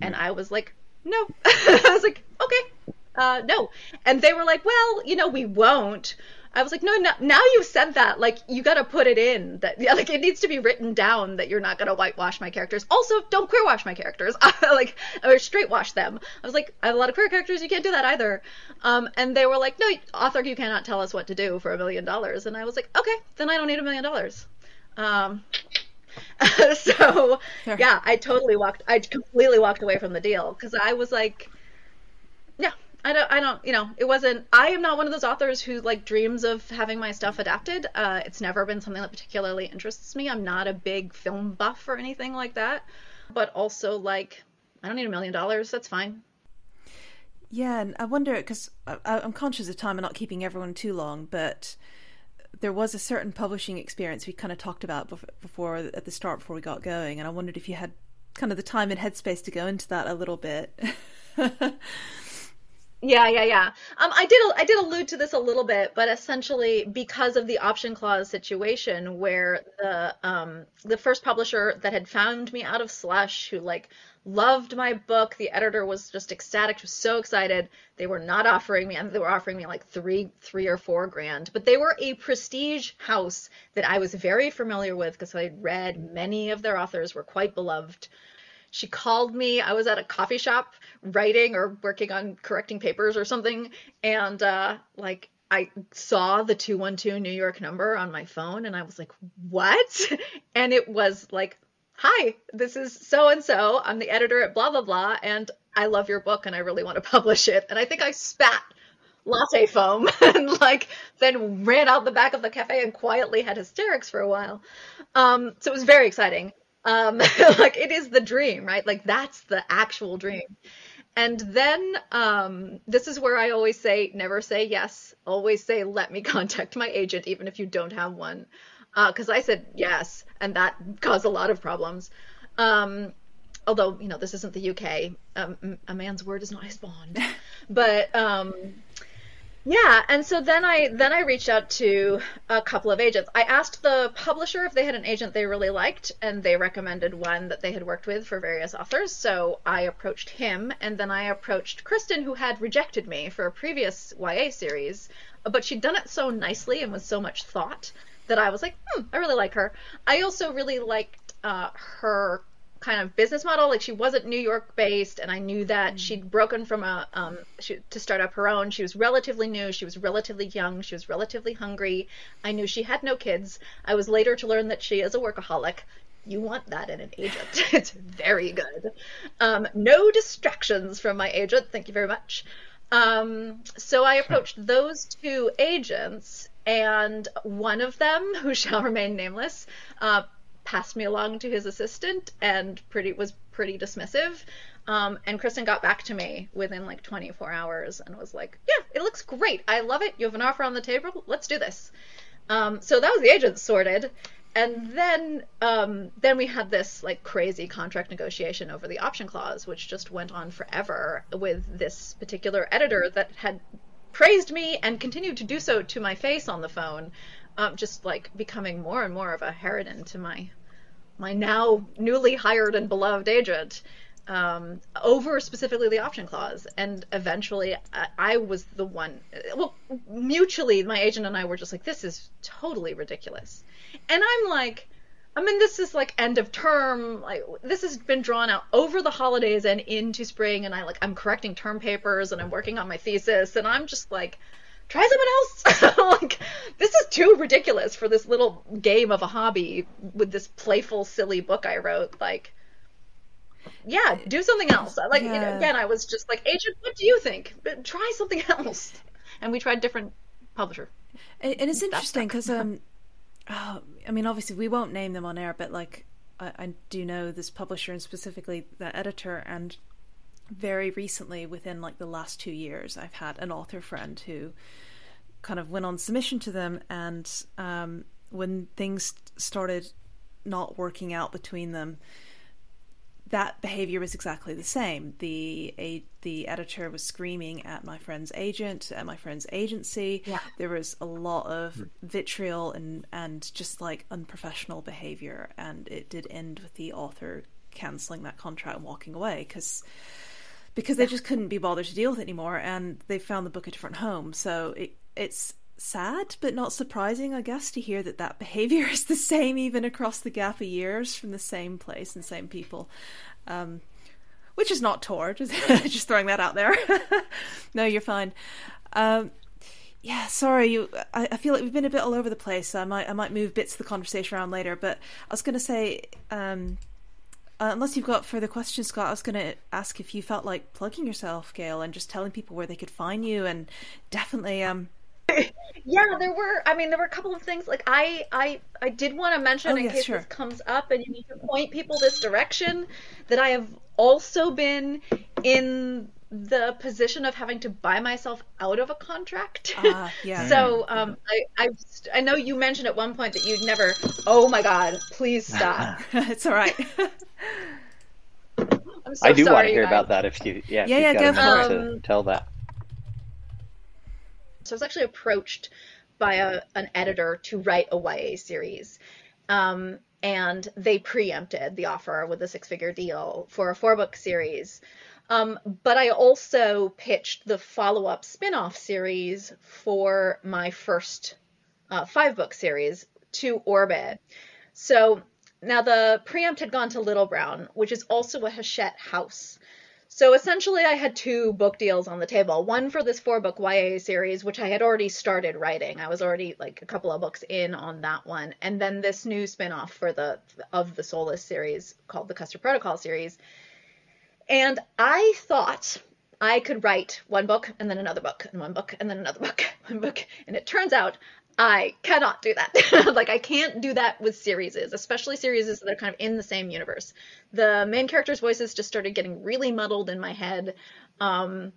and I was like, no. I was like, okay, uh, no. And they were like, well, you know, we won't. I was like, no, no, now you've said that, like, you gotta put it in that, yeah, like, it needs to be written down that you're not gonna whitewash my characters. Also, don't queer wash my characters, like, or straight wash them. I was like, I have a lot of queer characters, you can't do that either. Um, and they were like, no, author, you cannot tell us what to do for a million dollars. And I was like, okay, then I don't need a million dollars. Um, so yeah, I totally walked, I completely walked away from the deal because I was like, I don't, I don't, you know, it wasn't, I am not one of those authors who like dreams of having my stuff adapted. Uh, it's never been something that particularly interests me. I'm not a big film buff or anything like that, but also like, I don't need a million dollars. That's fine. Yeah, and I wonder because I'm conscious of time and not keeping everyone too long, but there was a certain publishing experience we kind of talked about before at the start before we got going, and I wondered if you had kind of the time and headspace to go into that a little bit. Yeah, yeah, yeah. Um, I did I did allude to this a little bit, but essentially because of the option clause situation, where the um the first publisher that had found me out of slush, who like loved my book, the editor was just ecstatic, was so excited. They were not offering me, and they were offering me like three three or four grand, but they were a prestige house that I was very familiar with because I read many of their authors, were quite beloved she called me. I was at a coffee shop writing or working on correcting papers or something, and uh, like I saw the 212 New York number on my phone, and I was like, "What?" And it was like, "Hi, this is so and so. I'm the editor at blah blah blah, and I love your book, and I really want to publish it." And I think I spat latte foam and like then ran out the back of the cafe and quietly had hysterics for a while. Um, so it was very exciting. Um, like it is the dream, right? Like that's the actual dream. And then um, this is where I always say, never say yes. Always say, let me contact my agent, even if you don't have one. Because uh, I said yes, and that caused a lot of problems. Um, although, you know, this isn't the UK. Um, a man's word is not his bond. but um, yeah, and so then I then I reached out to a couple of agents. I asked the publisher if they had an agent they really liked, and they recommended one that they had worked with for various authors. So I approached him, and then I approached Kristin, who had rejected me for a previous YA series, but she'd done it so nicely and with so much thought that I was like, hmm, I really like her. I also really liked uh, her kind of business model. Like she wasn't New York based, and I knew that mm. she'd broken from a um she, to start up her own. She was relatively new. She was relatively young. She was relatively hungry. I knew she had no kids. I was later to learn that she is a workaholic. You want that in an agent. it's very good. Um, no distractions from my agent. Thank you very much. Um, so I approached those two agents, and one of them, who shall remain nameless, uh, passed me along to his assistant and pretty was pretty dismissive. Um, and Kristin got back to me within like 24 hours and was like, "Yeah, it looks great. I love it. You have an offer on the table. Let's do this." Um, so that was the agent sorted, and then um, then we had this like crazy contract negotiation over the option clause, which just went on forever with this particular editor that had praised me and continued to do so to my face on the phone, um, just like becoming more and more of a harridan to my my now newly hired and beloved agent um, over specifically the option clause. And eventually, I, I, was the one. Well, mutually, my agent and I were just like, "This is totally ridiculous," and I'm like. I mean, this is like end of term. Like this has been drawn out over the holidays and into spring, and I like I'm correcting term papers and I'm working on my thesis, and I'm just like, try someone else. like this is too ridiculous for this little game of a hobby with this playful, silly book I wrote. Like, yeah, do something else. Like yeah. you know, again, I was just like, agent, what do you think? But try something else. And we tried different publisher. And, and it's interesting because um, oh, I mean, obviously we won't name them on air, but like I, I do know this publisher and specifically the editor and very recently within like the last two years i've had an author friend who kind of went on submission to them and um, when things started not working out between them that behavior was exactly the same. The a, the editor was screaming at my friend's agent, at my friend's agency. Yeah. There was a lot of vitriol and and just like unprofessional behavior, and it did end with the author canceling that contract and walking away because because they just couldn't be bothered to deal with it anymore, and they found the book a different home. So it it's sad but not surprising, I guess, to hear that that behavior is the same even across the gap of years from the same place and same people. Um, which is not Tor, just, just throwing that out there. no, you're fine. Um, yeah, sorry. You, I, I, feel like we've been a bit all over the place. I might, I might move bits of the conversation around later. But I was going to say, um, uh, unless you've got further questions, Scott, I was going to ask if you felt like plugging yourself, Gail, and just telling people where they could find you, and definitely, um, yeah, there were. I mean, there were a couple of things. Like I, I, I did want to mention oh, in case sure. this comes up, and you need to point people this direction. That I have also been in the position of having to buy myself out of a contract. Uh, yeah. so um, I, I, I know you mentioned at one point that you'd never. Oh my God! Please stop. it's all right. I'm so I do sorry, want to hear guys. about that. If you, yeah, if Yeah, you've yeah, got go a minute for it. to tell that. So I was actually approached by a, an editor to write a YA series. Um, and they preempted the offer with a six figure deal for a four book series. Um, but I also pitched the follow up spin off series for my first uh, five book series to Orbit. So now the preempt had gone to Little Brown, which is also a Hachette house. So essentially, I had two book deals on the table. One for this four book YA series, which I had already started writing. I was already like a couple of books in on that one, and then this new spin off for the of the Soulless series called the Custard Protocol series. And I thought I could write one book and then another book and one book and then another book, one book, and it turns out I cannot do that. like I can't do that with series, especially series that are kind of in the same universe. The main characters' voices just started getting really muddled in my head. Um,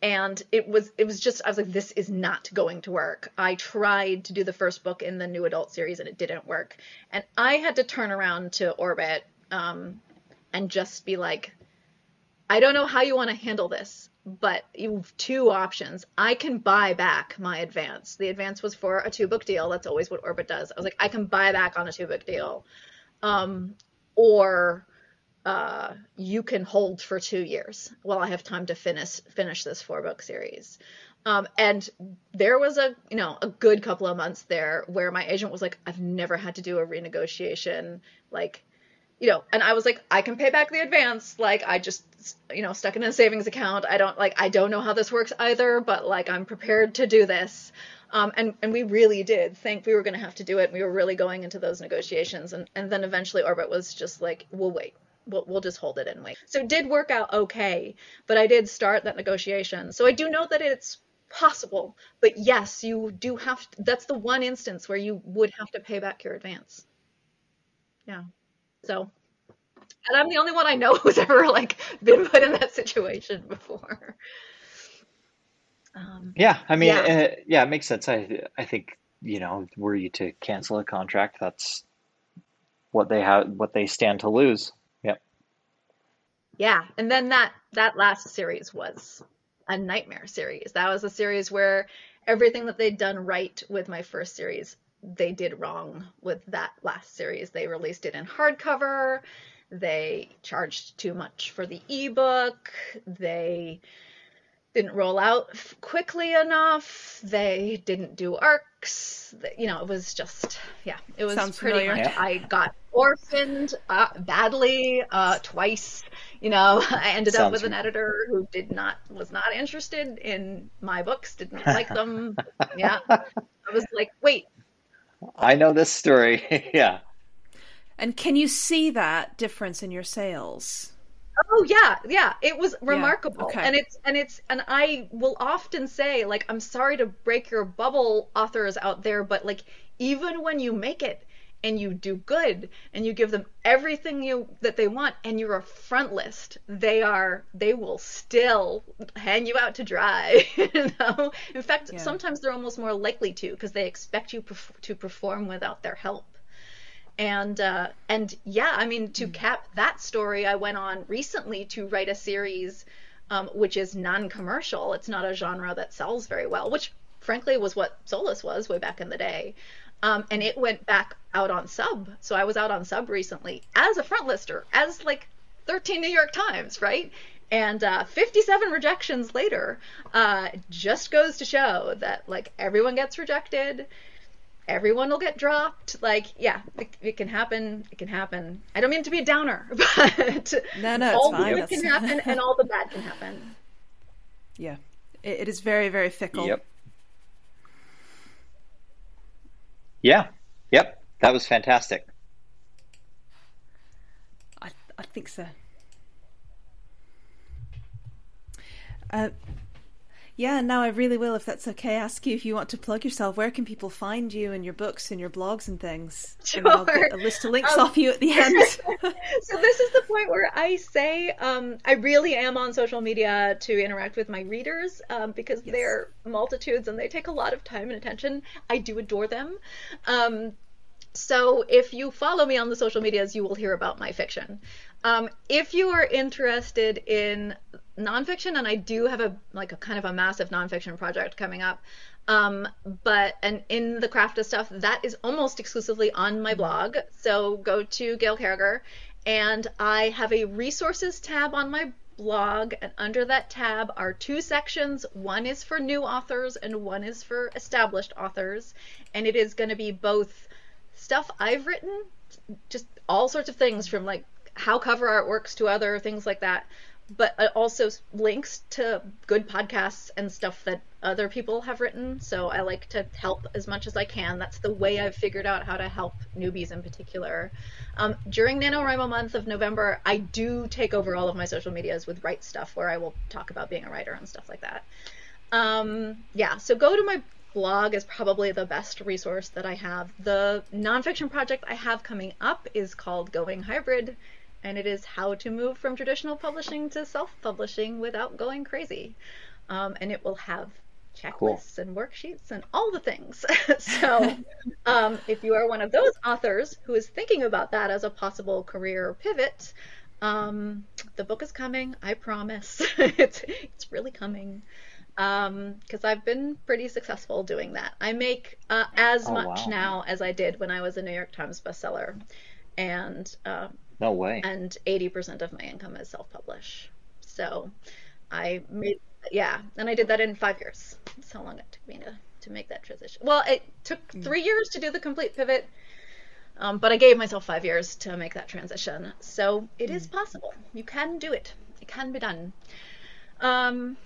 and it was it was just I was like this is not going to work. I tried to do the first book in the new adult series and it didn't work. And I had to turn around to Orbit um, and just be like I don't know how you want to handle this, but you have two options. I can buy back my advance. The advance was for a two book deal. That's always what Orbit does. I was like, I can buy back on a two book deal. Um, or uh, you can hold for two years while I have time to finish finish this four book series. Um, and there was a you know a good couple of months there where my agent was like, I've never had to do a renegotiation. Like you know, and I was like, I can pay back the advance. Like, I just, you know, stuck in a savings account. I don't like, I don't know how this works either, but like, I'm prepared to do this. Um, and, and we really did think we were going to have to do it. We were really going into those negotiations. And, and then eventually Orbit was just like, we'll wait. We'll, we'll just hold it and wait. So it did work out okay, but I did start that negotiation. So I do know that it's possible, but yes, you do have to, that's the one instance where you would have to pay back your advance. Yeah. So, and I'm the only one I know who's ever like been put in that situation before. Um, Yeah, I mean, Yeah. uh, yeah, it makes sense. I I think you know, were you to cancel a contract, that's what they have, what they stand to lose. Yep. yeah, and then that that last series was a nightmare series. That was a series where everything that they'd done right with my first series, they did wrong with that last series. They released it in hardcover. They charged too much for the ebook. They didn't roll out quickly enough. They didn't do arcs. You know, it was just yeah, it was Sounds pretty familiar. much. I got orphaned uh, badly uh, twice. You know, I ended up with an editor who did not was not interested in my books. Didn't like them. yeah, I was like, wait, I know this story. yeah. And can you see that difference in your sales? Oh yeah, yeah. It was remarkable. okay. And it's and it's and I will often say like I'm sorry to break your bubble authors out there, but like even when you make it and you do good and you give them everything you that they want and you're a front list, they are they will still hang you out to dry, you know? In fact, Yeah. sometimes they're almost more likely to because they expect you perf- to perform without their help and uh, and yeah, I mean to cap that story, I went on recently to write a series um, which is non-commercial. It's not a genre that sells very well, which frankly was what Soulless was way back in the day. Um, and it went back out on sub. So I was out on sub recently as a front lister, as like 13 New York Times, right? And uh, 57 rejections later uh, just goes to show that like everyone gets rejected, everyone will get dropped. Like, yeah, it, it, can happen. It can happen. I don't mean to be a downer, but no, no, all fine. the good can happen and all the bad can happen. Yeah, it, it is very, very fickle. Yep. Yeah. Yep. That was fantastic. I I think so. Uh, yeah, now I really will, if that's okay, ask you if you want to plug yourself. Where can people find you and your books and your blogs and things? Sure. And I'll get a list of links um, off you at the end. so this is the point where I say um, I really am on social media to interact with my readers um, because yes. they're multitudes and they take a lot of time and attention. I do adore them. Um, so if you follow me on the social medias, you will hear about my fiction. Um, if you are interested in nonfiction, and I do have a like a kind of a massive nonfiction project coming up. Um, but and in the craft of stuff that is almost exclusively on my blog. So go to Gail Carriger, and I have a resources tab on my blog, and under that tab are two sections. One is for new authors, and one is for established authors, and it is going to be both stuff I've written, just all sorts of things from like how cover art works to other things like that but also links to good podcasts and stuff that other people have written. So I like to help as much as I can. That's the way I've figured out how to help newbies in particular. Um, during NaNoWriMo month of November, I do take over all of my social medias with Write Stuff, where I will talk about being a writer and stuff like that. Um, yeah, so go to my blog is probably the best resource that I have. The nonfiction project I have coming up is called Going Hybrid and it is how to move from traditional publishing to self-publishing without going crazy. Um, and it will have checklists cool. and worksheets and all the things. so, um, if you are one of those authors who is thinking about that as a possible career pivot, um, the book is coming. I promise. it's it's really coming. Because um, I've been pretty successful doing that. I make uh, as oh, much wow. now as I did when I was a New York Times bestseller, and uh, no way. And 80% of my income is self publish. So I made, yeah, and I did that in five years. That's how long it took me to, to make that transition. Well, it took mm. three years to do the complete pivot, um, but I gave myself five years to make that transition. So it mm. is possible. You can do it, it can be done. Um,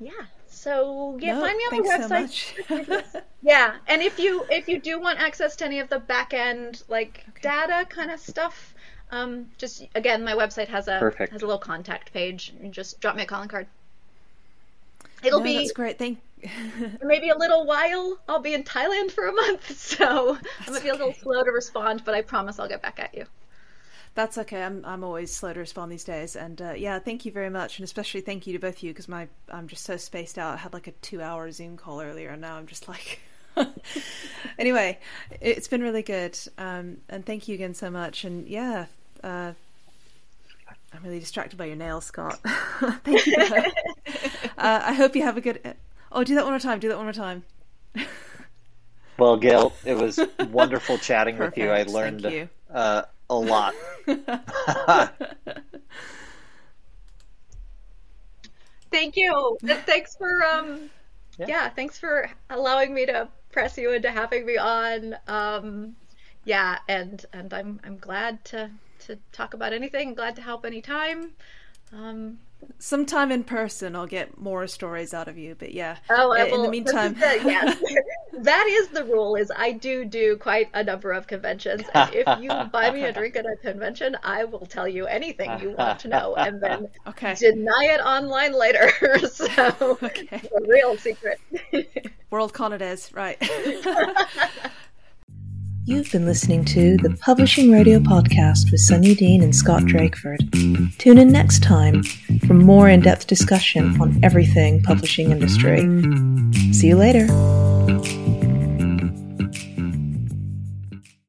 yeah. So yeah, no, find me on the website. So yeah, and if you if you do want access to any of the back end like okay. data kind of stuff, um, just again, my website has a Perfect. has a little contact page. Just drop me a calling card. It'll no, be that's great. Thank maybe a little while. I'll be in Thailand for a month, so that's I might be a little slow to respond, but I promise I'll get back at you. That's okay. I'm I'm always slow to respond these days, and uh, yeah, thank you very much, and especially thank you to both of you because my I'm just so spaced out. I had like a two hour Zoom call earlier, and now I'm just like. anyway, it's been really good, um, and thank you again so much. And yeah, uh, I'm really distracted by your nails, Scott. Thank you. uh, I hope you have a good. Oh, do that one more time. Do that one more time. well, Gail, it was wonderful chatting Perfect. with you. I learned you. Uh, a lot. Thank you. Thanks for um, yeah. yeah. thanks for allowing me to press you into having me on. Um, yeah, and and I'm I'm glad to to talk about anything. Glad to help anytime. Um, Sometime in person, I'll get more stories out of you. But yeah, oh, in will, the meantime, the, yes, that is the rule. Is I do do quite a number of conventions, and if you buy me a drink at a convention, I will tell you anything you want to know, and then okay. deny it online later. so, okay. a real secret. World Con it is, right? You've been listening to the Publishing Rodeo Podcast with Sunyi Dean and Scott Drakeford. Tune in next time for more in depth discussion on everything publishing industry. See you later.